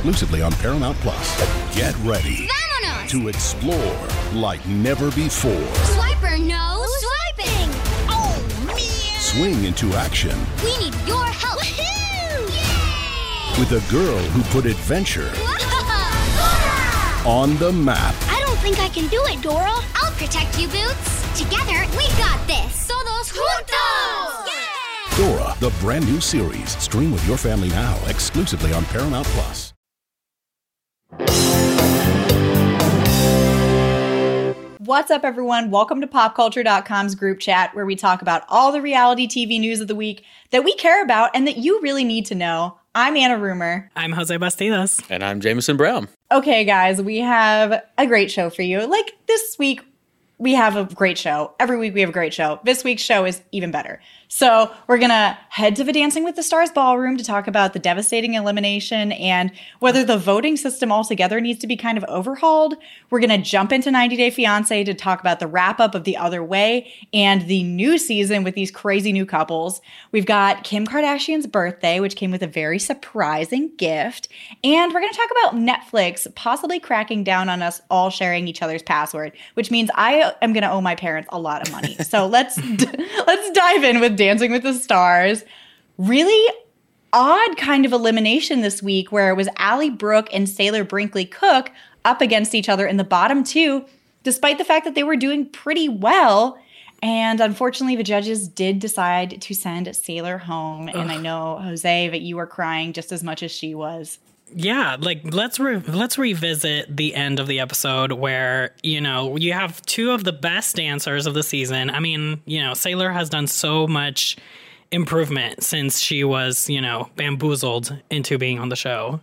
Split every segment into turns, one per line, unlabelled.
exclusively on Paramount Plus. Get ready
Vámonos!
to explore like never before.
Swiper, no swiping! Oh, man!
Swing into action
We need your help! Woohoo!
with a girl who put adventure on the map.
I don't think I can do it, Dora. I'll protect you, Boots. Together, we got this. Todos juntos! Yeah!
Dora, the brand new series. Stream with your family now, exclusively on Paramount Plus.
What's up, everyone? Welcome to popculture.com's group chat where we talk about all the reality TV news of the week that we care about and that you really need to know. I'm Anna Rumer.
I'm Jose Bastidas.
And I'm Jameson Brown.
Okay, guys, we have a great show for you. Like this week, we have a great show. Every week, we have a great show. This week's show is even better. So, we're gonna head to the Dancing with the Stars ballroom to talk about the devastating elimination and whether the voting system altogether needs to be kind of overhauled. We're gonna jump into 90 Day Fiancé to talk about the wrap up of The Other Way and the new season with these crazy new couples. We've got Kim Kardashian's birthday, which came with a very surprising gift. And we're gonna talk about Netflix possibly cracking down on us all sharing each other's password, which means I am gonna owe my parents a lot of money. So let's let's dive in with Dancing with the Stars. Really odd kind of elimination this week where it was Ally Brooke and Sailor Brinkley Cook up against each other in the bottom two, despite the fact that they were doing pretty well. And unfortunately, the judges did decide to send Sailor home. And I know, Jose, that you were crying just as much as she was.
Yeah, like let's re- let's revisit the end of the episode where you know you have two of the best dancers of the season. I mean, you know, Sailor has done so much improvement since she was you know bamboozled into being on the show.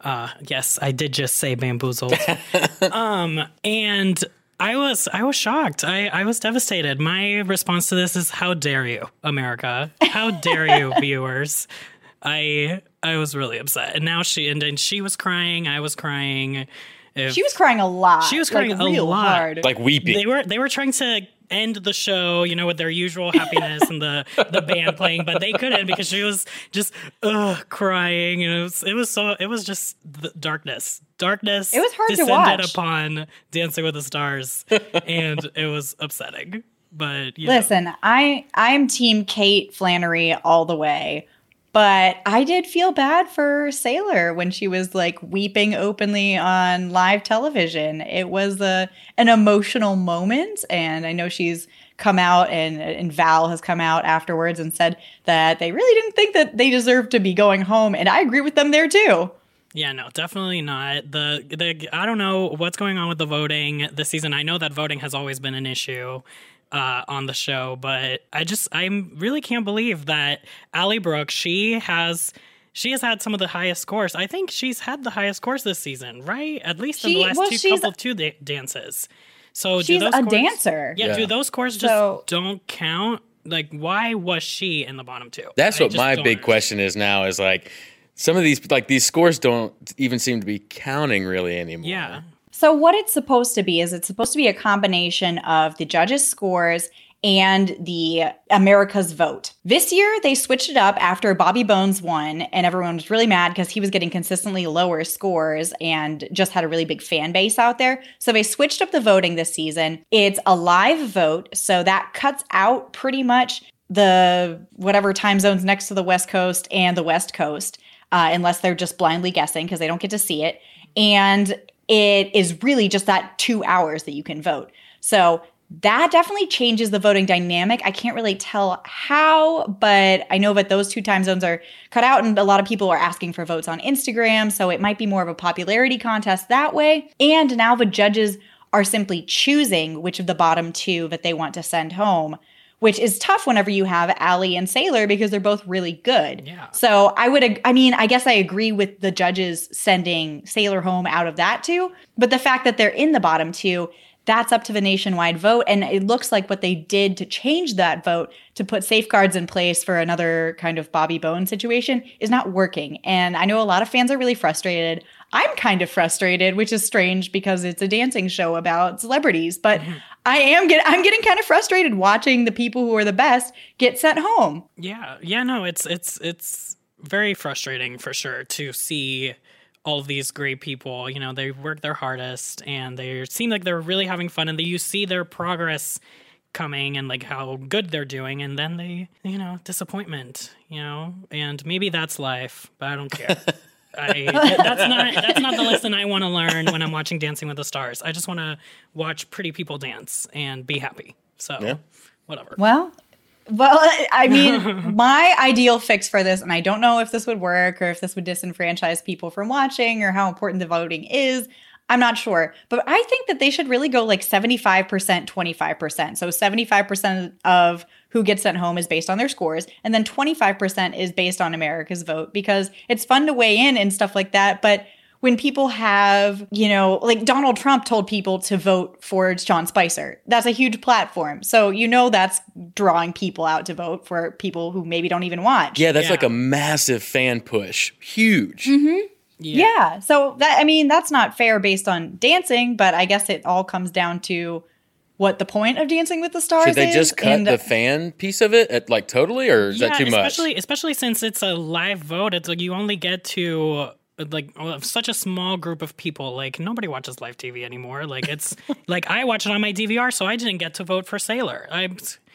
Uh, yes, I did just say bamboozled. um, and I was I was shocked. I, I was devastated. My response to this is how dare you, America? How dare you, viewers? I I was really upset. And now she and then she was crying, I was crying. If-
She was crying a lot.
She was
like,
crying a
real
lot.
hard.
Like weeping.
they were they were trying to end the show, you know, with their usual happiness and the the band playing, but they couldn't because she was just ugh, crying and it was it was so it was just the darkness. Darkness
It was hard to
descended
watch.
upon Dancing with the Stars and it was upsetting. But you know.
Listen, I I am team Kate Flannery all the way. But I did feel bad for Sailor when she was like weeping openly on live television. It was a an emotional moment and I know she's come out and and Val has come out afterwards and said that they really didn't think that they deserved to be going home and I agree with them there too.
Yeah, no, definitely not. The the I don't know what's going on with the voting this season. I know that voting has always been an issue uh, on the show, but I just I really can't believe that Ally Brooke she has she has had some of the highest scores. I think she's had the highest scores this season, right? At least in
She-
the last
well,
two couple of two da- dances. So do
She's
those
a
scores-
dancer.
Yeah,
Yeah.
do those scores just
So-
don't count? Like, why was she in the bottom two?
That's
I
what my big
understand.
question is now is like some of these like these scores don't even seem to be counting really anymore.
Yeah.
So what it's supposed to be is it's supposed to be a combination of the judges' scores and the America's vote. This year they switched it up after Bobby Bones won and everyone was really mad because he was getting consistently lower scores and just had a really big fan base out there. So they switched up the voting this season. It's a live vote, so that cuts out pretty much the whatever time zones next to the West Coast and the West Coast, uh, unless they're just blindly guessing because they don't get to see it. And it is really just that two hours that you can vote. So that definitely changes the voting dynamic. I can't really tell how, but I know that those two time zones are cut out, and a lot of people are asking for votes on Instagram. So it might be more of a popularity contest that way. And now the judges are simply choosing which of the bottom two that they want to send home which is tough whenever you have Ally and Sailor because they're both really good.
Yeah.
So I would, ag- I mean, I guess I agree with the judges sending Sailor home out of that too. But the fact that they're in the bottom two, that's up to the nationwide vote. And it looks like what they did to change that vote to put safeguards in place for another kind of Bobby Bone situation is not working. And I know a lot of fans are really frustrated. I'm kind of frustrated, which is strange because it's a dancing show about celebrities. But mm-hmm. I am get I'm getting kind of frustrated watching the people who are the best get sent home.
Yeah, yeah, no, it's it's it's very frustrating for sure to see all of these great people. You know, they work their hardest and they seem like they're really having fun and that you see their progress coming and like how good they're doing and then they you know disappointment you know and maybe that's life but i don't care I, that's not that's not the lesson I want to learn when I'm watching Dancing with the Stars. I just want to watch pretty people dance and be happy. So,
Yeah.
whatever.
Well, well, I mean, my ideal fix for this, and I don't know if this would work or if this would disenfranchise people from watching or how important the voting is. I'm not sure. But I think that they should really go like 75%, 25%. So 75% of who gets sent home is based on their scores, and then 25% is based on America's vote because it's fun to weigh in and stuff like that. But when people have, you know, like Donald Trump told people to vote for Sean Spicer. That's a huge platform. So you know that's drawing people out to vote for people who maybe don't even watch.
Yeah, that's
Yeah.
like a massive fan push. Huge. Mm-hmm.
Yeah. So that I mean that's not fair based on dancing, but I guess it all comes down to what the point of Dancing with the Stars
Should they
is.
just cut
and-
the fan piece of it at like totally, or is that too much?
especially especially since it's a live vote. It's like you only get to like such a small group of people. Like nobody watches live TV anymore. Like it's like I watch it on my DVR, so I didn't get to vote for Sailor. I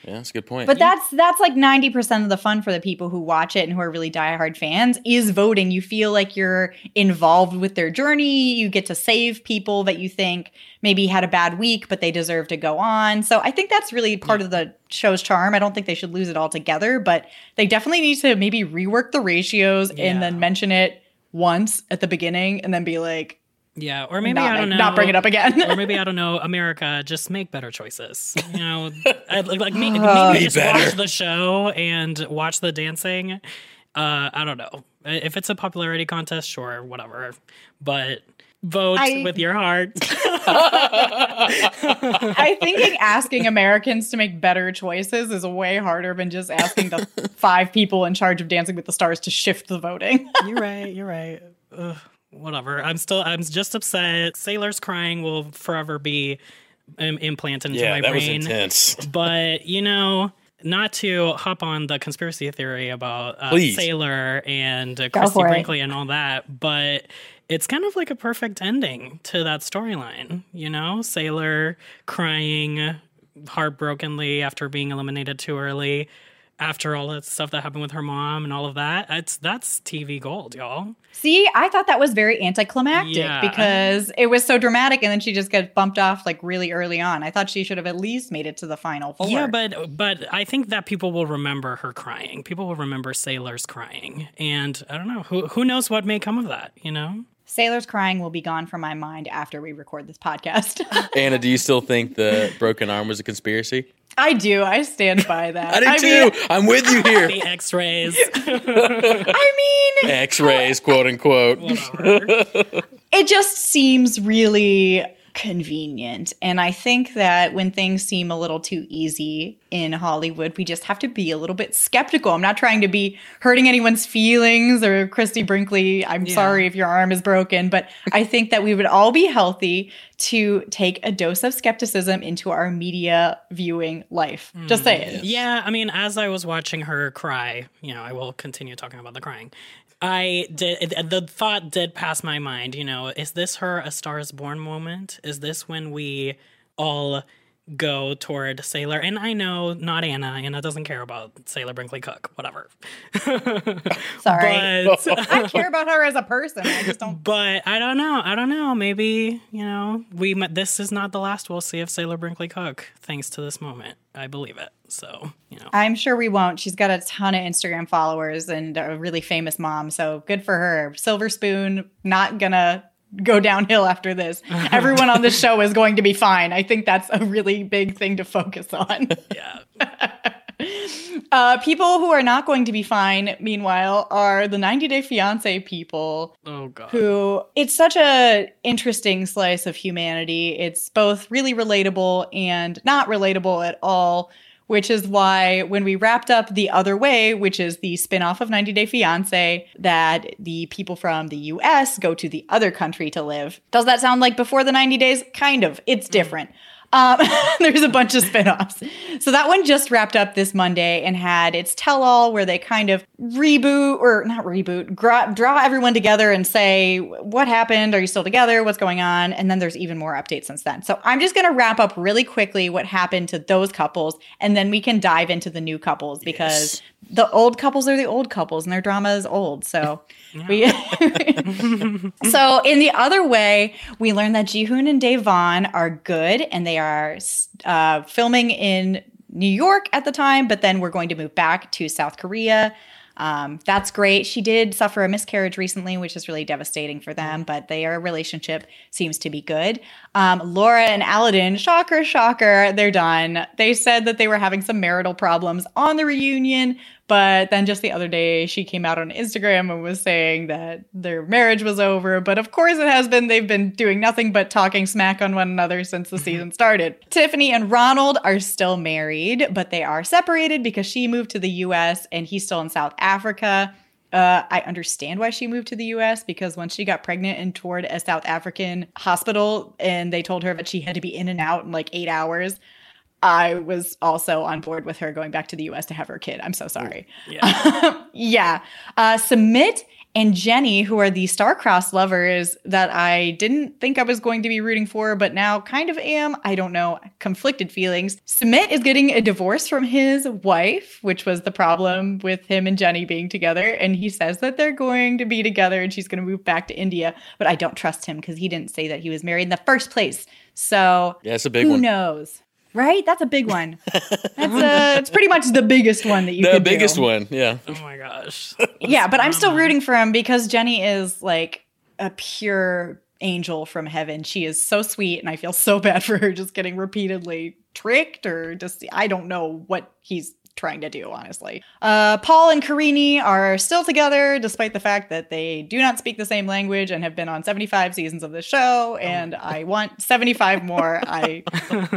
Yeah, that's a good point.
But that's that's like 90% of the fun for the people who watch it and who are really diehard fans is voting. You feel like you're involved with their journey. You get to save people that you think maybe had a bad week, but they deserve to go on. So I think that's really part of the show's charm. I don't think they should lose it altogether, but they definitely need to maybe rework the ratios
Yeah.
and then mention it once at the beginning and then be like,
yeah, or maybe
not,
I don't know,
not bring it up again.
or maybe I don't know. America, just make better choices. You know, I, like like me,
Be
maybe just
better.
watch the show and watch the dancing. Uh, I don't know if it's a popularity contest, sure, whatever, but vote
I-
with your heart.
I think asking Americans to make better choices is way harder than just asking the five people in charge of Dancing with the Stars to shift the voting.
you're right. You're right. Ugh, whatever. I'm still. I'm just upset. Sailors crying will forever be um, implanted into
yeah,
my
that was
brain.
intense.
but you know not to hop on the conspiracy theory about uh, sailor and uh,
christie
brinkley and all that but it's kind of like a perfect ending to that storyline you know sailor crying heartbrokenly after being eliminated too early after all that stuff that happened with her mom and all of that it's that's tv gold y'all
See, I thought that was very anticlimactic
Yeah.
because it was so dramatic and then she just gets bumped off like really early on. I thought she should have at least made it to the final four.
Yeah, but but I think that people will remember her crying. People will remember sailors crying, and I don't know who who knows what may come of that. You know,
Sailor's crying will be gone from my mind after we record this podcast.
Anna, do you still think the broken arm was a conspiracy?
I do. I stand by that.
I do
mean,
too. I'm with you here.
the X-rays.
I mean,
X-rays, quote unquote.
whatever.
it just seems really convenient. And I think that when things seem a little too easy in Hollywood, we just have to be a little bit skeptical. I'm not trying to be hurting anyone's feelings or Christie Brinkley. I'm
Yeah.
sorry if your arm is broken, but I think that we would all be healthy to take a dose of skepticism into our media viewing life. Just mm, saying.
Yeah, I mean, as I was watching her cry, you know, I will continue talking about the crying. I did the thought did pass my mind, you know, is this her a stars born moment? Is this when we all go toward Sailor? And I know not Anna, Anna doesn't care about Sailor Brinkley Cook, whatever.
Sorry.
But
I care about her as a person. I just don't
but I don't know. I don't know. Maybe you know we. This is not the last we'll see of Sailor Brinkley Cook, thanks to this moment. I believe it. So you know.
I'm sure we won't. She's got a ton of Instagram followers and a really famous mom. So good for her. Silver Spoon, not gonna go downhill after this. Everyone on the show is going to be fine. I think that's a really big thing to focus on.
yeah.
Uh, people who are not going to be fine, meanwhile, are the 90 Day Fiance people
Oh god.
who it's such a interesting slice of humanity. It's both really relatable and not relatable at all, which is why when we wrapped up the other way, which is the spin-off of 90 Day Fiance, that the people from the US go to the other country to live. Does that sound like before the 90 days? Kind of. It's mm. different. Um, there's a bunch of spin-offs. So that one just wrapped up this Monday and had its tell-all where they kind of reboot or not reboot, gra- draw everyone together and say what happened, are you still together, what's going on, and then there's even more updates since then. So I'm just going to wrap up really quickly what happened to those couples and then we can dive into the new couples because the old couples are the old couples and their drama is old. So we So in the other way, we learned that Jihoon and Deavan are good and they are uh, filming in New York at the time, but then we're going to move back to South Korea. Um, that's great. She did suffer a miscarriage recently, which is really devastating for them, but their relationship seems to be good. Um, Laura and Aladdin, shocker, shocker, they're done. They said that they were having some marital problems on the reunion, but then just the other day, she came out on Instagram and was saying that their marriage was over. But of course, it has been. They've been doing nothing but talking smack on one another since the season started. Tiffany and Ronald are still married, but they are separated because she moved to the US and he's still in South Africa. Uh, I understand why she moved to the US because once she got pregnant and toured a South African hospital and they told her that she had to be in and out in like eight hours, I was also on board with her going back to the US to have her kid. I'm so sorry. Yeah. yeah. Uh, Sumit and Jenny, who are the star-crossed lovers that I didn't think I was going to be rooting for, but now kind of am. I don't know, conflicted feelings. Sumit is getting a divorce from his wife, which was the problem with him and Jenny being together. And he says that they're going to be together and she's going to move back to India. But I don't trust him because he didn't say that he was married in the first place. So
Yeah, it's a big
who
one.
knows? Right? That's a big one. That's a, it's pretty much the biggest one that you
The
could
biggest
do.
one, yeah.
Oh my gosh.
Yeah, but I'm still rooting for him because Jenny is like a pure angel from heaven. She is so sweet, and I feel so bad for her just getting repeatedly tricked or just I don't know what he's trying to do, honestly. Uh, Paul and Karine are still together despite the fact that they do not speak the same language and have been on 75 seasons of the show. And I want 75 more. I,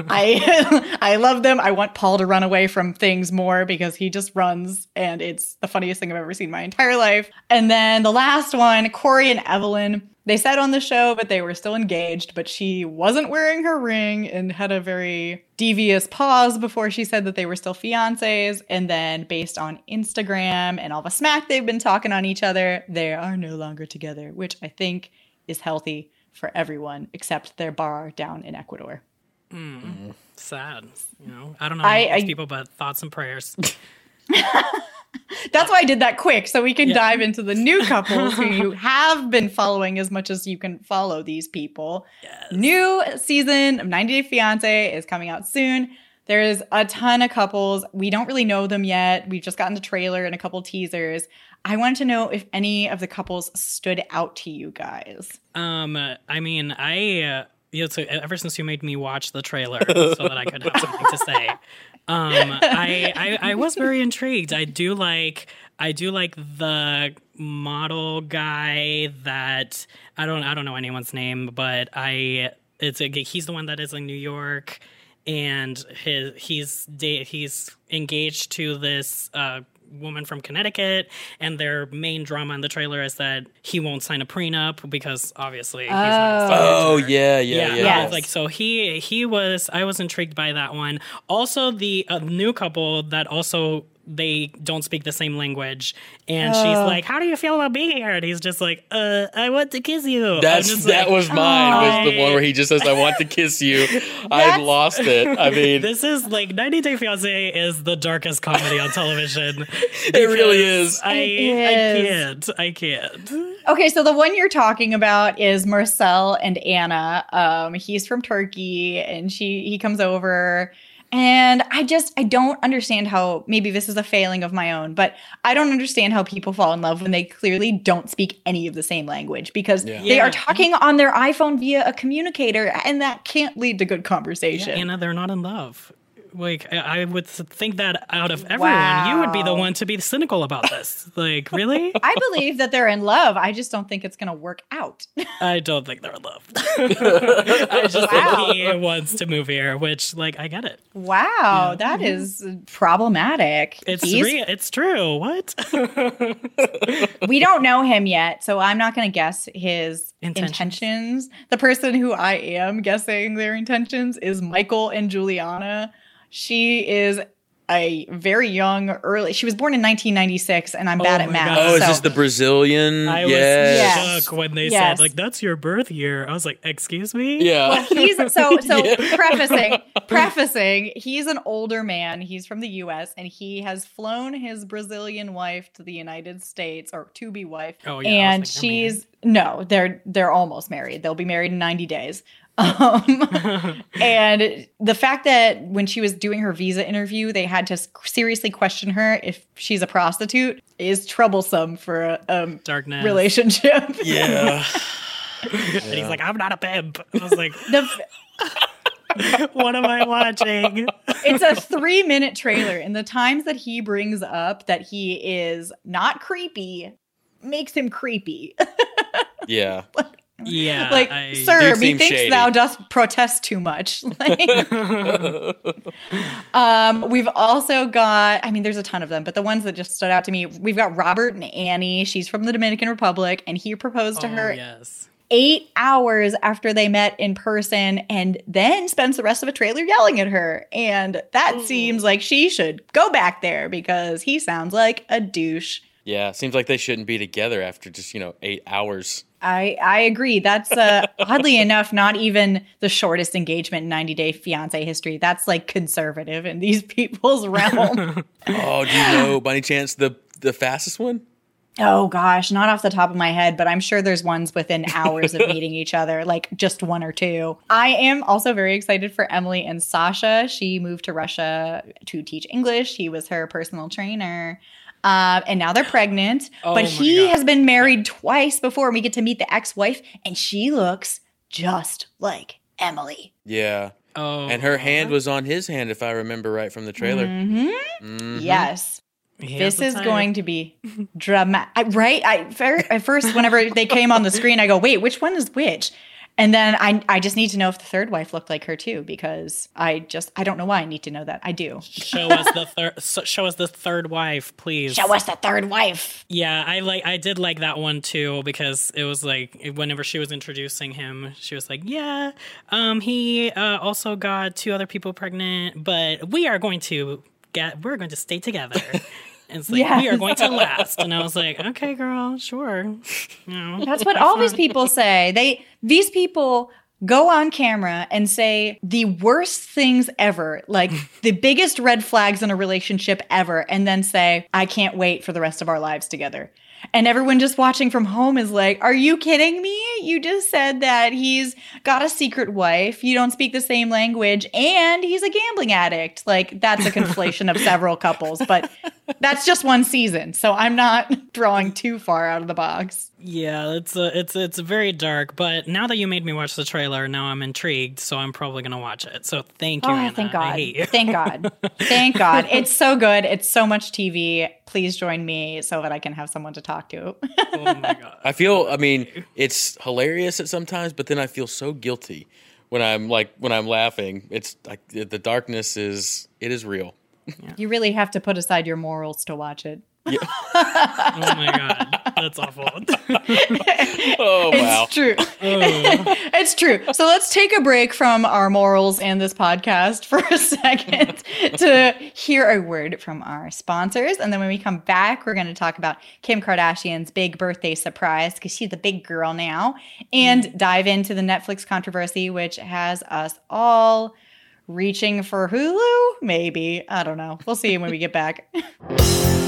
I, I love them. I want Paul to run away from things more because he just runs, and it's the funniest thing I've ever seen in my entire life. And then the last one, Corey and Evelin. They said on the show, but they were still engaged, but she wasn't wearing her ring and had a very devious pause before she said that they were still fiancés. And then, based on Instagram and all the smack they've been talking on each other, they are no longer together, which I think is healthy for everyone except their bar down in Ecuador. Mm. Mm.
Sad. You know, I don't know
I-
these
I-
people, but thoughts and prayers.
That's why I did that quick, so we can dive into the new couples who you have been following as much as you can follow these people. New season of 90 Day Fiance is coming out soon. There's a ton of couples. We don't really know them yet. We've just gotten the trailer and a couple teasers. I wanted to know if any of the couples stood out to you guys.
Um, I mean, I uh, you know, so ever since you made me watch the trailer so that I could have something to say, um, I, I I was very intrigued. I do like I do like the model guy that I don't I don't know anyone's name, but I it's a, he's the one that is in New York and his he's he's engaged to this uh, woman from Connecticut, and their main drama in the trailer is that he won't sign a prenup because obviously he's not a
Oh yeah, yeah,
Yeah,
yeah.
Yes.
like so he he was I was intrigued by that one. Also the uh, new couple that also they don't speak the same language and she's like how do you feel about being here and he's just like uh I want to kiss you.
That's
just
that
like,
was mine. Was the one where he just says, "I want to kiss you." I
That's-
lost it. I mean,
This is like 90 Day Fiance is the darkest comedy on television.
it really is.
I,
It
I can't. I can't.
Okay, so the one you're talking about is Mursel and Anna. Um, he's from Turkey, and she he comes over, and I just I don't understand how maybe this is a failing of my own, but I don't understand how people fall in love when they clearly don't speak any of the same language because
Yeah.
they
Yeah.
are talking on their iPhone via a communicator, and that can't lead to good conversation.
Anna, they're not in love. Like, I I would think that out of everyone, you would be the one to be cynical about this. Like, really?
I believe that they're in love. I just don't think it's going to work out.
I don't think they're in love. I just
Wow.
think he wants to move here, which, like, I get it.
Wow, that mm-hmm. is problematic.
It's re- it's true. What?
we don't know him yet, so I'm not going to guess his
Intentions.
intentions. The person who I am guessing their intentions is Michael and Juliana. She is a very young, early. She was born in 1996, and I'm bad
Oh
at math.
God.
Oh, is
so-
this the Brazilian?
I was
yes.
Yes.
shook when they
Yes.
said, like, that's your birth year. I was like, excuse me?
Yeah.
Well, he's so so
Yeah.
prefacing prefacing he's an older man he's from the US and he has flown his Brazilian wife to the United States or to be wife
Oh, yeah,
and
like, they're
she's no they're they're almost married they'll be married in 90 days um, and the fact that when she was doing her visa interview they had to seriously question her if she's a prostitute is troublesome for a um,
Darkness.
relationship
yeah.
And he's like, I'm not a pimp. I was like,
the
what am I watching?
it's a three minute trailer and the times that he brings up that he is not creepy makes him creepy
Yeah.
Yeah.
like
I-
sir methinks
shady.
thou dost protest too much like um we've also got i mean there's a ton of them but the ones that just stood out to me we've got robert and annie she's from the dominican republic and he proposed to
Oh,
her
yes.
eight hours after they met in person and then spends the rest of a trailer yelling at her. And that seems like she should go back there because he sounds like a douche.
Yeah. Seems like they shouldn't be together after just, you know, eight hours.
I, I agree. That's uh, oddly enough not even the shortest engagement in 90 Day Fiance history. That's like conservative in these people's realm.
Oh, do you know by any chance the the fastest one?
oh gosh, not off the top of my head, but I'm sure there's ones within hours of meeting each other, like just one or two. I am also very excited for Emily and Sasha. She moved to Russia to teach English. He was her personal trainer. Uh, and now they're pregnant,
Oh
but he
God.
has been married twice before. And we get to meet the ex-wife, and she looks just like Emily.
Yeah.
Oh.
And her hand was on his hand, if I remember right from the trailer.
Mm-hmm.
Mhm.
Yes.
He
this is
type.
going to be dramatic, right? I at first, whenever they came on the screen, I go, "Wait, which one is which?" And then I, I just need to know if the third wife looked like her too, because I just, I don't know why I need to know that. I do.
show us the third. Show us the third wife, please.
Show us the third wife.
Yeah, I like. I did like that one too because it was like whenever she was introducing him, she was like, "Yeah, um, he uh, also got two other people pregnant, but we are going to get. We're going to stay together." And it's like we are going to last, and I was like, "Okay, girl, sure." You know,
That's what all these people say. They, these people go on camera and say the worst things ever, like the biggest red flags in a relationship ever, and then say, I can't wait for the rest of our lives together. And everyone just watching from home is like, Are you kidding me? You just said that he's got a secret wife, you don't speak the same language, and he's a gambling addict. Like, that's a conflation of several couples, but that's just one season. So I'm not drawing too far out of the box.
Yeah, it's a, it's it's very dark. But now that you made me watch the trailer, now I'm intrigued, so I'm probably gonna watch it. So thank you,
Oh,
Anna.
thank
I
God.
hate you.
Thank God. Thank God. It's so good. It's so much TV. Please join me so that I can have someone to talk to.
oh my god.
I feel, I mean, it's hilarious at sometimes, but then I feel so guilty when I'm like, when I'm laughing. It's like the the darkness is, it is real.
you really have to put aside your morals to watch it.
Oh my god. That's awful.
Oh, wow.
It's true. it's true. So let's take a break from our morals and this podcast for a second to hear a word from our sponsors. And then when we come back, we're going to talk about Kim Kardashian's big birthday surprise because she's a big girl now and mm. dive into the Netflix controversy, which has us all reaching for Hulu. Maybe. I don't know. We'll see when we get back.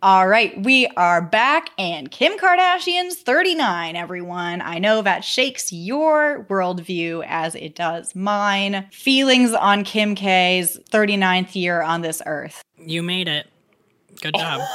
All right, we are back, and Kim Kardashian's 39, everyone. I know that shakes your worldview as it does mine. Feelings on Kim K's 39th year on this earth.
You made it. Good job.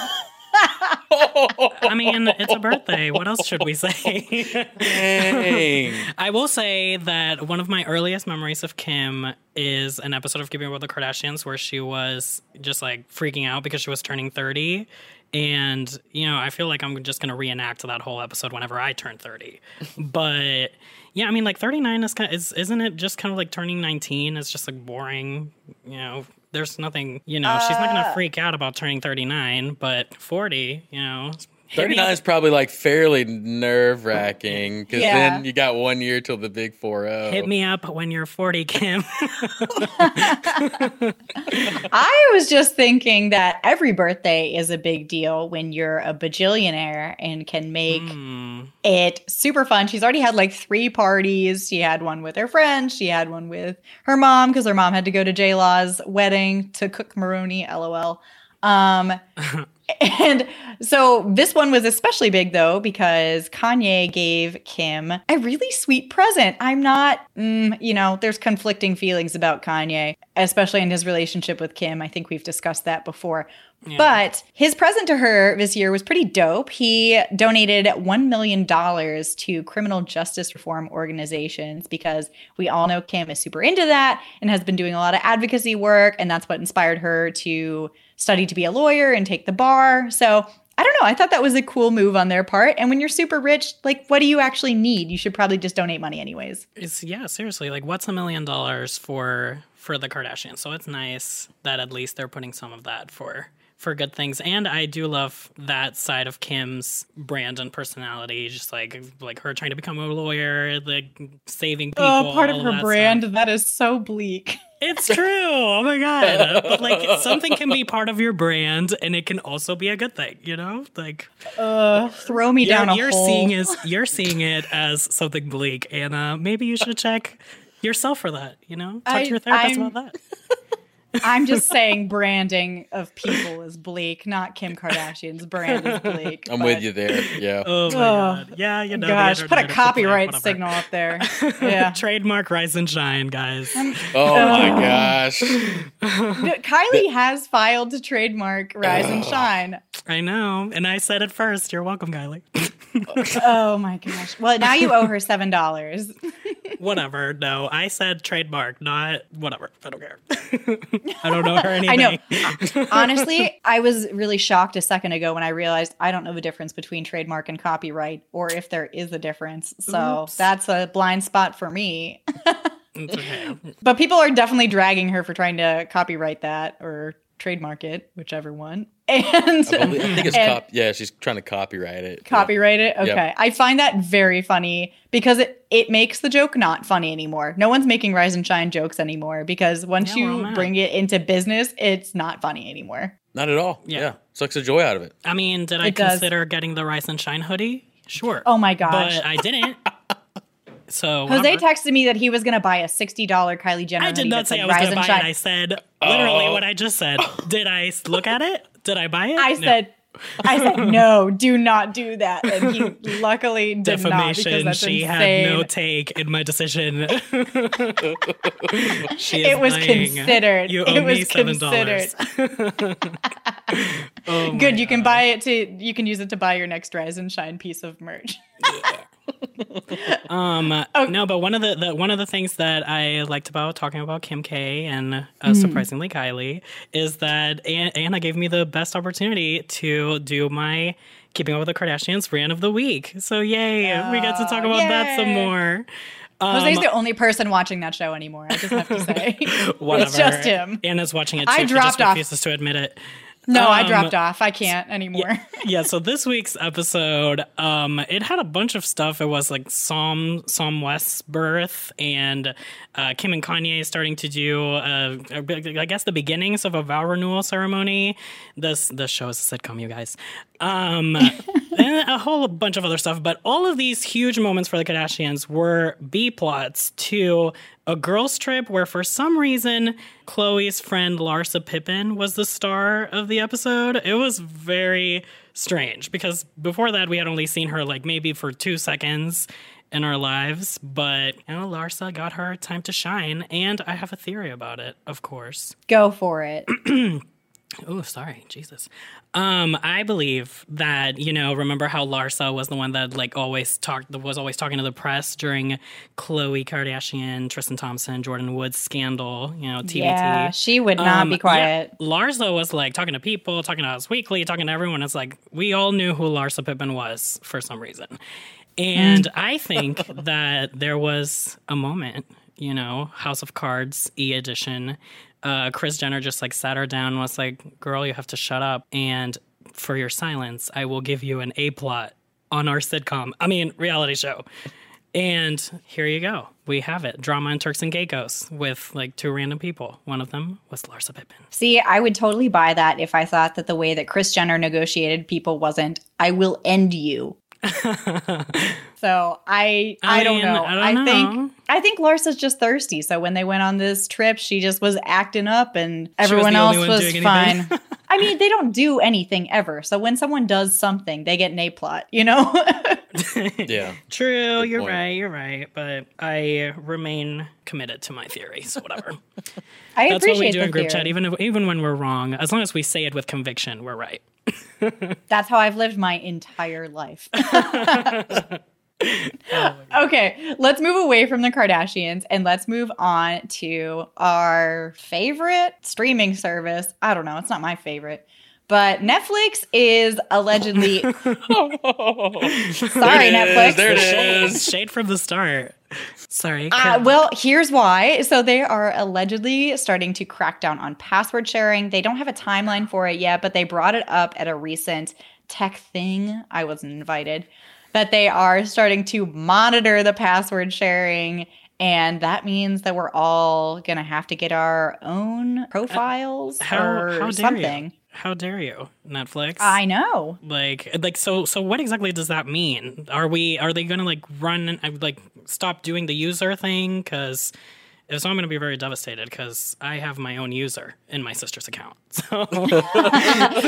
I mean, it's a birthday. What else should we say? I will say that one of my earliest memories of Kim is an episode of Keeping Up with the Kardashians where she was just like freaking out because she was turning 30. And, you know, I feel like I'm just going to reenact that whole episode whenever I turn 30. but yeah, I mean, like 39 is kind of, is, isn't it just kind of like turning 19? is just like boring, you know. There's nothing, you know, she's not going to ah. freak out about turning 39, but 40, you know,
39 is probably like fairly nerve wracking because
Yeah.
then you got one year till the big 4 0.
Hit me up when you're 40, Kim.
I was just thinking that every birthday is a big deal when you're a bajillionaire and can make it super fun. She's already had like three parties. She had one with her friends. She had one with her mom because her mom had to go to J Law's wedding to Cooke Maroney. LOL. Um, and so this one was especially big though because Kanye gave Kim a really sweet present. I'm not, mm, you know, there's conflicting feelings about Kanye, especially in his relationship with Kim. I think we've discussed that before. But his present to her this year was pretty dope. He donated $1 million to criminal justice reform organizations because we all know Kim is super into that and has been doing a lot of advocacy work. And that's what inspired her to study to be a lawyer and take the bar. So I don't know. I thought that was a cool move on their part. And when you're super rich, like, what do you actually need? You should probably just donate money anyways.
It's yeah, seriously. Like, what's a million dollars for for the Kardashians? So it's nice that at least they're putting some of that for for good things. And I do love that side of Kim's brand and personality, just like like her trying to become a lawyer, like saving oh, people.
Oh, part of her
that
brand.
stuff.
That is so bleak.
It's true. Oh my god! But like something can be part of your brand, and it can also be a good thing. You know, like
Uh, throw me down a
you're
hole.
seeing is you're seeing it as something bleak, and uh, maybe you should check yourself for that. You know, talk
I-
to your therapist
I'm-
about that.
I'm just saying branding of people is bleak, not Kim Kardashian's brand is bleak.
I'm
but-
with you there. Yeah.
Oh my
Oh,
god! Yeah, you know.
Gosh, put a
internet is play,
copyright
whatever.
signal up there. Yeah.
Trademark Rise and Shine, guys.
Um, oh my uh, gosh.
Kylie has filed to trademark Rise and Shine.
I know, and I said it first. You're welcome, Kylie.
Oh my gosh. Well, now you owe her seven dollars.
whatever. No, I said trademark, not whatever. I don't care. I don't know her
I know. Honestly, I was really shocked a second ago when I realized I don't know the difference between trademark and copyright, or if there is a difference. So that's a blind spot for me.
Okay.
But people are definitely dragging her for trying to copyright that or trademark it, whichever one. And
I, believe, I think it's
and
cop- yeah, she's trying to copyright it.
copyright it. Okay.
Yep.
I find that very funny because it, it makes the joke not funny anymore. No one's making rise and shine jokes anymore because once
Yeah,
you bring it into business, it's not funny anymore.
Not at all.
Yeah.
Yeah. Sucks the joy out of it.
I mean, did I
It does.
consider getting the Rise and Shine hoodie? Sure.
Oh my gosh.
But I didn't. So
Jose
whatever.
texted me that he was going to buy a $60 Kylie Jenner
I did not say
said
I was going to buy it. I said literally
Oh.
what I just said. Did I look at it? Did I buy it?
I
No.
said, I said, no, do not do that. And he luckily did not because
defamation.
that's
She
insane.
had no take in my decision.
it was
lying.
considered.
You owe
it
me
was
seven
considered.
dollars. oh
Good, you can buy it to you can use it to buy your next rise and shine piece of merch.
Um,
Oh.
no, but one of the, the one of the things that I liked about talking about Kim K and uh,
Hmm.
surprisingly Kylie is that An- Anna gave me the best opportunity to do my Keeping Up with the Kardashians rant of the week. So yay, we get to talk about that some more. Um,
Jose's the only person watching that show anymore. I just have to say,
Whatever.
it's just him.
Anna's watching it too.
I
she
dropped
just
off.
refuses to admit it.
No, I
Um,
dropped off. I can't anymore.
yeah so this week's episode um it had a bunch of stuff it was like psalm psalm west's birth and uh kim and kanye starting to do uh i guess the beginnings of a vow renewal ceremony this this show is a sitcom you guys um and a whole bunch of other stuff but all of these huge moments for the kardashians were b plots to a girls trip where for some reason khloe's friend larsa pippen was the star of the episode it was very strange because before that we had only seen her like maybe for two seconds in our lives but you know larsa got her time to shine and i have a theory about it of course
Go for it.
Oh, sorry, Jesus. Um, I believe that you know. Remember how Larsa was the one that like always talked, was always talking to the press during Khloe Kardashian, Tristan Thompson, Jordyn Woods scandal. You know, TBT.
Yeah, she would not
Um,
be quiet.
Yeah, Larsa was like talking to people, talking to us weekly, talking to everyone. It's like we all knew who Larsa Pippen was for some reason. And I think that there was a moment, you know, House of Cards E edition. Uh, Kris Jenner just like sat her down and was like, girl, you have to shut up. And for your silence, I will give you an A plot on our sitcom. I mean, reality show. And here you go. We have it. Drama and Turks and Caicos with like two random people. One of them was Larsa Pippen.
See, I would totally buy that if I thought that the way that Kris Jenner negotiated people wasn't "I will end you." so I, I,
I
don't
mean,
know.
I don't know.
think I think Larsa's just thirsty. So when they went on this trip, she just was acting up, and everyone
the
else was fine. I mean, they don't do anything ever. So when someone does something, they get an A plot. You know.
Yeah.
True, you're
point.
right, you're right. But I remain committed to my theories. Whatever.
I
That's what we do
the
in group chat. Even if, even when we're wrong, as long as we say it with conviction, we're right.
That's how I've lived my entire life. okay, let's move away from the Kardashians and let's move on to our favorite streaming service. I don't know, it's not my favorite. But Netflix is allegedly Sorry, Netflix.
There it
Shade, from the start. Sorry.
Uh, well, here's why. So they are allegedly starting to crack down on password sharing. They don't have a timeline for it yet, but they brought it up at a recent tech thing. I wasn't invited. That they are starting to monitor the password sharing. And that means that we're all going to have to get our own profiles
how,
or
how dare
something.
you? How dare you, Netflix?
I know.
like like so so what exactly does that mean are we are they gonna like run uh, like stop doing the user thing because if so i'm gonna be very devastated because i have my own user in my sister's account so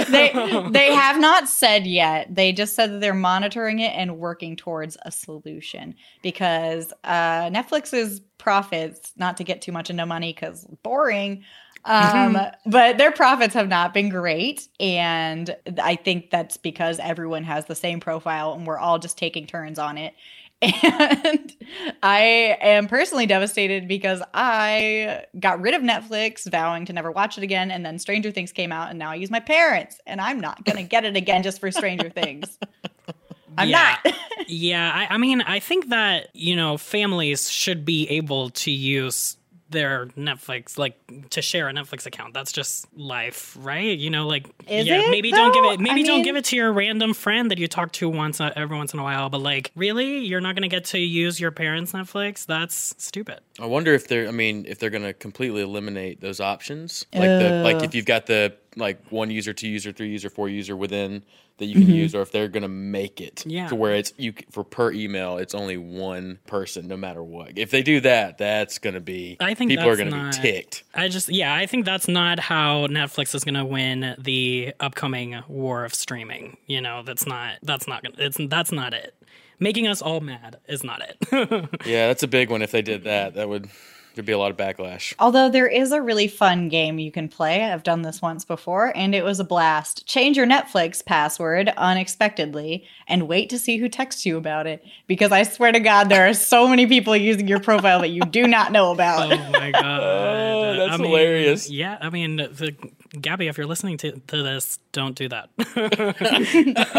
they they have not said yet. They just said that they're monitoring it and working towards a solution because uh, Netflix's profits, not to get too much into money because boring, um, but their profits have not been great, and I think that's because everyone has the same profile and we're all just taking turns on it. And I am personally devastated because I got rid of Netflix, vowing to never watch it again. And then Stranger Things came out, and now I use my parents, and I'm not going to get it again just for Stranger Things. I'm
Yeah.
not.
yeah I, I mean i think that you know families should be able to use their netflix like to share a netflix account. That's just life right? You know like
Is
yeah
it,
maybe don't give it maybe
I
don't
mean-
give it to your random friend that you talk to once uh, every once in a while but like really? You're not gonna get to use your parents netflix? That's stupid.
I wonder if they're. I mean, if they're going to completely eliminate those options, like the like if you've got the like one user, two user, three user, four user within that you can mm-hmm. use, or if they're going to make it
Yeah.
to where it's you for per email, it's only one person, no matter what. If they do that, that's going to be.
I think
people are going to
not-
be ticked.
I just, yeah, I think that's not how Netflix is going to win the upcoming war of streaming. You know, that's not, that's not gonna, it's, that's not it. Making us all mad is not it.
Yeah, that's a big one. If they did that, that would there'd be a lot of backlash.
Although there is a really fun game you can play. I've done this once before, and it was a blast. Change your Netflix password unexpectedly and wait to see who texts you about it. Because I swear to God, there are so many people using your profile that you do not know about.
oh my god,
Oh, that's
I mean,
hilarious.
Yeah, I mean, the, Gabby, if you're listening to, to this, don't do that.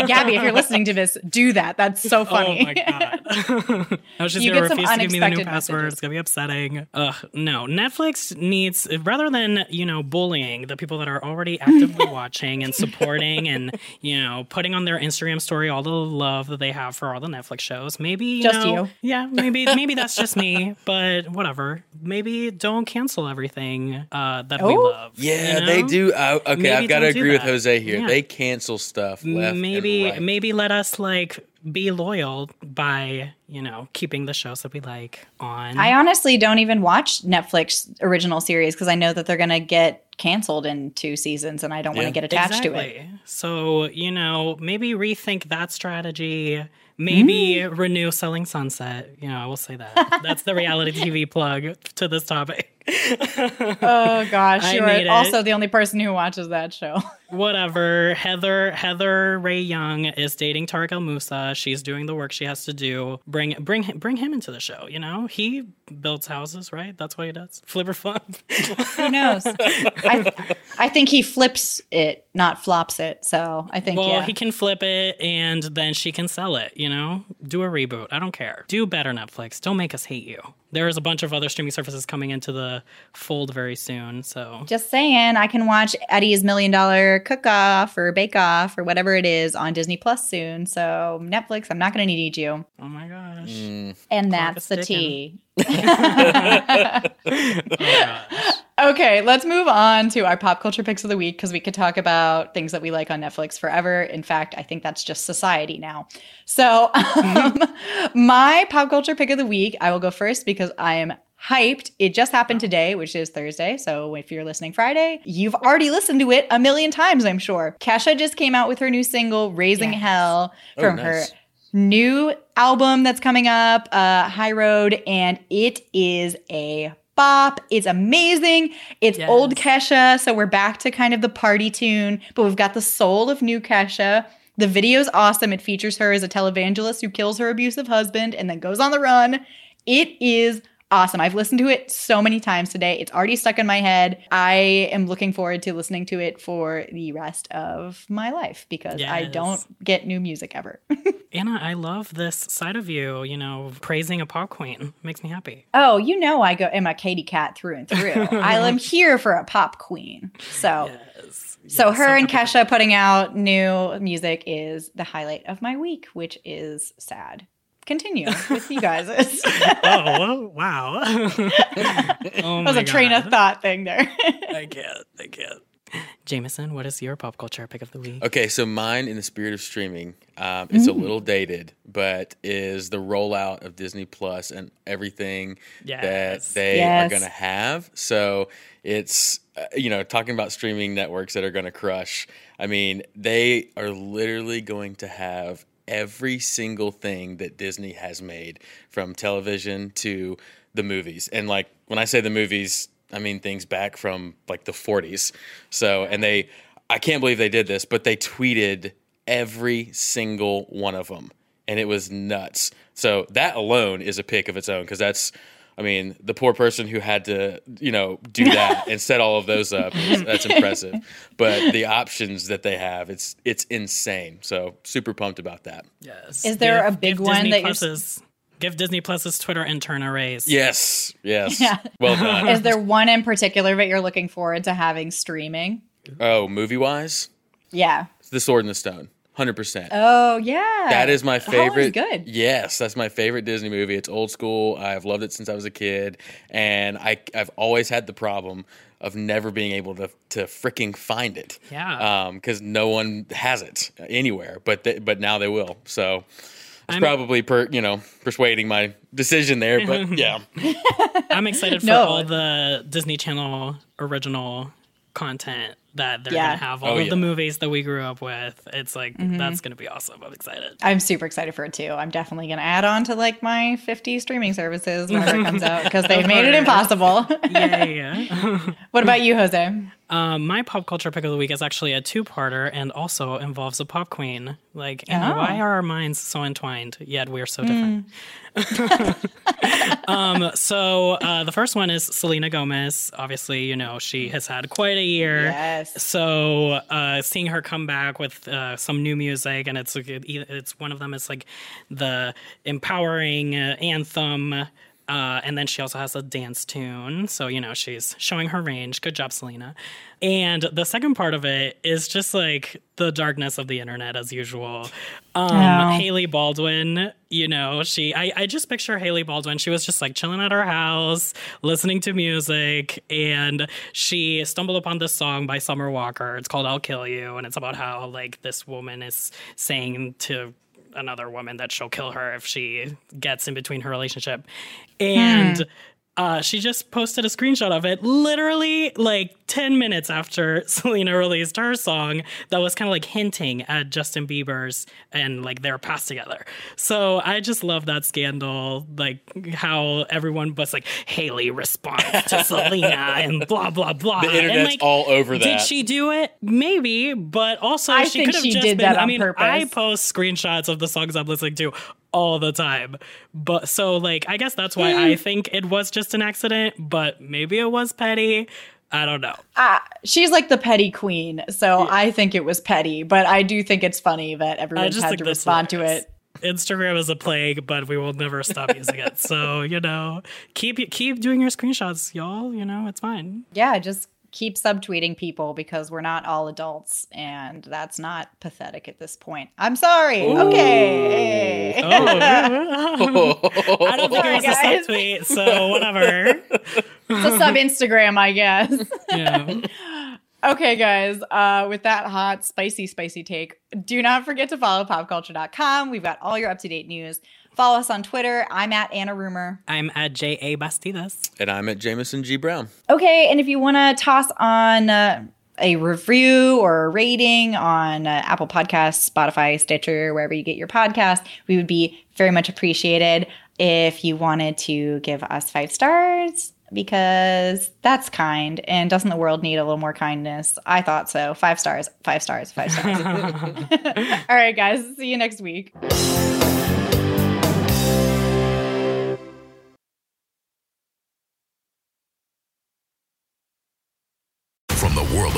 Gabby, if you're listening to this, do that. That's so funny.
Oh my god! now she's
You
gonna refuse to give me the new
unexpected
password.
messages.
It's gonna be upsetting. Ugh, no. Netflix needs rather than you know bullying the people that are already actively watching and supporting and you know putting on their Instagram story all the love that they have for all the Netflix shows. Maybe you
Just
know-
you.
Yeah, maybe maybe that's just me, but whatever. Maybe don't cancel everything uh, that we
Oh.
love.
Yeah,
you
they
know?
Do. I, okay,
Maybe
I've got to
don't
agree with. Jose here.
Yeah.
They cancel stuff left
maybe
and right.
maybe let us like be loyal by you know keeping the shows that we like on
I honestly don't even watch Netflix original series because I know that they're going to get canceled in two seasons and I don't want to get attached to it.
so you know maybe rethink that strategy maybe
Mm.
renew selling sunset you know i will say that that's the reality tv plug to this topic
Oh gosh,
need it.
also the only person who watches that show.
whatever heather heather rae young is dating Tarek El Moussa she's doing the work she has to do bring bring him bring him into the show you know he builds houses right that's what he does flipper flop
Who knows? I, I think he flips it, not flops it. So I think
Well,
yeah.
he can flip it and then she can sell it, you know? Do a reboot. I don't care. Do better, Netflix. Don't make us hate you. There is a bunch of other streaming services coming into the fold very soon, so
Just saying, I can watch Eddie's Million Dollar Cook Off or Bake Off or whatever it is on Disney Plus soon. So Netflix, I'm not going to need you.
oh my gosh.
Mm.
And
Clock
that's the
ticking.
tea.
Oh gosh.
Okay, let's move on to our pop culture picks of the week because we could talk about things that we like on Netflix forever. In fact, I think that's just society now. So, um, my pop culture pick of the week, I will go first because I am hyped. It just happened today, which is Thursday. So, if you're listening Friday, you've already listened to it a million times, I'm sure. Kesha just came out with her new single, Raising
Yes.
Hell,
Oh,
from
nice.
her new album that's coming up, uh, High Road, and it is a bop. It's amazing. It's
Yes.
old Kesha, so we're back to kind of the party tune, but we've got the soul of new Kesha. The video's awesome. It features her as a televangelist who kills her abusive husband and then goes on the run. It is awesome. I've listened to it so many times today. It's already stuck in my head. I am looking forward to listening to it for the rest of my life because I don't get new music ever.
Anna, I love this side of you, you know, praising a pop queen. Makes me happy.
oh, you know I go am a Katy Cat through and through. I am here for a pop queen. So
Yes.
So
Yes,
her and. Kesha putting out new music is the highlight of my week, which is sad. Continue with you guys.
Oh, wow. oh
was
my
a train of thought thing there.
I can't. I can't. Jameson, what is your pop culture pick of the week?
Okay, so mine, in the spirit of streaming, um, it's a
Mm.
little dated, but is the rollout of Disney Plus and everything
Yes.
that they
Yes.
are going to have. So it's uh, you know talking about streaming networks that are going to crush. I mean, they are literally going to have every single thing that Disney has made, from television to the movies, and like when I say the movies. I mean things back from like the 40s. So, and they, I can't believe they did this, but they tweeted every single one of them, and it was nuts. So that alone is a pick of its own because that's, I mean, the poor person who had to, you know, do that and set all of those up. That's impressive. But the options that they have, it's it's insane. So super pumped about that.
Yes.
Is there a big one
Disney
that you're-
Plus's, Give Disney Plus's Twitter intern a raise.
Yes, yes.
Yeah.
Well done.
is there one in particular that you're looking forward to having streaming?
oh, movie wise,
Yeah.
The Sword in the Stone, hundred percent.
Oh yeah.
That is my
That one was
favorite.
good.
Yes, that's my favorite Disney movie. It's old school. I've loved it since I was a kid, and I I've always had the problem of never being able to to freaking find it.
Yeah.
Um, because no one has it anywhere, but they, but now they will. So. It's
I'm-
probably per you know persuading my decision there, but yeah,
I'm excited for
No.
all the Disney Channel original content that they're
Yeah.
gonna have. All
Oh,
of
yeah.
the movies that we grew up with. It's like
Mm-hmm.
that's gonna be awesome. I'm excited.
I'm super excited for it too. I'm definitely going to add on to like my 50 streaming services whenever it comes out because they've made it
course.
yeah,
yeah.
what about you, Jose?
Um, my pop culture pick of the week is actually a two-parter and also involves a pop queen. Like,
Oh.
why are our minds so entwined yet we're so different? um, so uh, the first one is Selena Gomez. Obviously, you know she has had quite a year.
Yes.
So uh, seeing her come back with uh, some new music, and it's it's one of them is like the empowering uh, anthem. Uh, and then she also has a dance tune. So, you know, she's showing her range. Good job, Selena. And the second part of it is just like the darkness of the internet as usual. Um,
Oh.
Hailey Baldwin, you know, she, I, I just picture Hailey Baldwin. She was just like chilling at her house, listening to music, and she stumbled upon this song by Summer Walker. It's called I'll Kill You. And it's about how, like, this woman is saying to another woman that she'll kill her if she gets in between her relationship. And hmm. Uh, she just posted a screenshot of it literally like 10 minutes after Selena released her song that was kind of like hinting at Justin Bieber's and like their past together. So I just love that scandal, like how everyone was like, Hailey responds to Selena and blah, blah, blah.
The
and
internet's
like,
all over that.
Did she do it? Maybe, but also
I
she
think
could have
she
just
did
been.
that
I mean,
purpose.
I post screenshots of the songs I'm listening to all the time. But so like I guess that's why
Mm.
I think it was just an accident, but maybe it was petty. I don't know.
Uh, she's like the petty queen, so I think it was petty. But I do think it's funny that everyone
just
had to respond to it.
Instagram is a plague, but we will never stop using it. So, you know, keep keep doing your screenshots, y'all. You know, it's fine.
Yeah, just keep subtweeting people because we're not all adults, and that's not pathetic at this point. I'm sorry. Okay.
Oh, I don't think
Sorry,
it was a
guys.
subtweet, so whatever.
It's a sub Instagram, I guess.
Yeah.
Okay, guys, uh, with that hot, spicy, spicy take, do not forget to follow popculture.com. We've got all your up to date news. Follow us on Twitter. I'm at Anna Rumer.
I'm at J A Bastidas.
and I'm at Jameson G. Brown.
Okay, and if you want to toss on uh, a review or a rating on uh, Apple Podcasts, Spotify, Stitcher, wherever you get your podcast, we would be very much appreciated if you wanted to give us five stars because that's kind. And doesn't the world need a little more kindness? I thought so. Five stars, five stars, five stars. All right, guys, see you next week.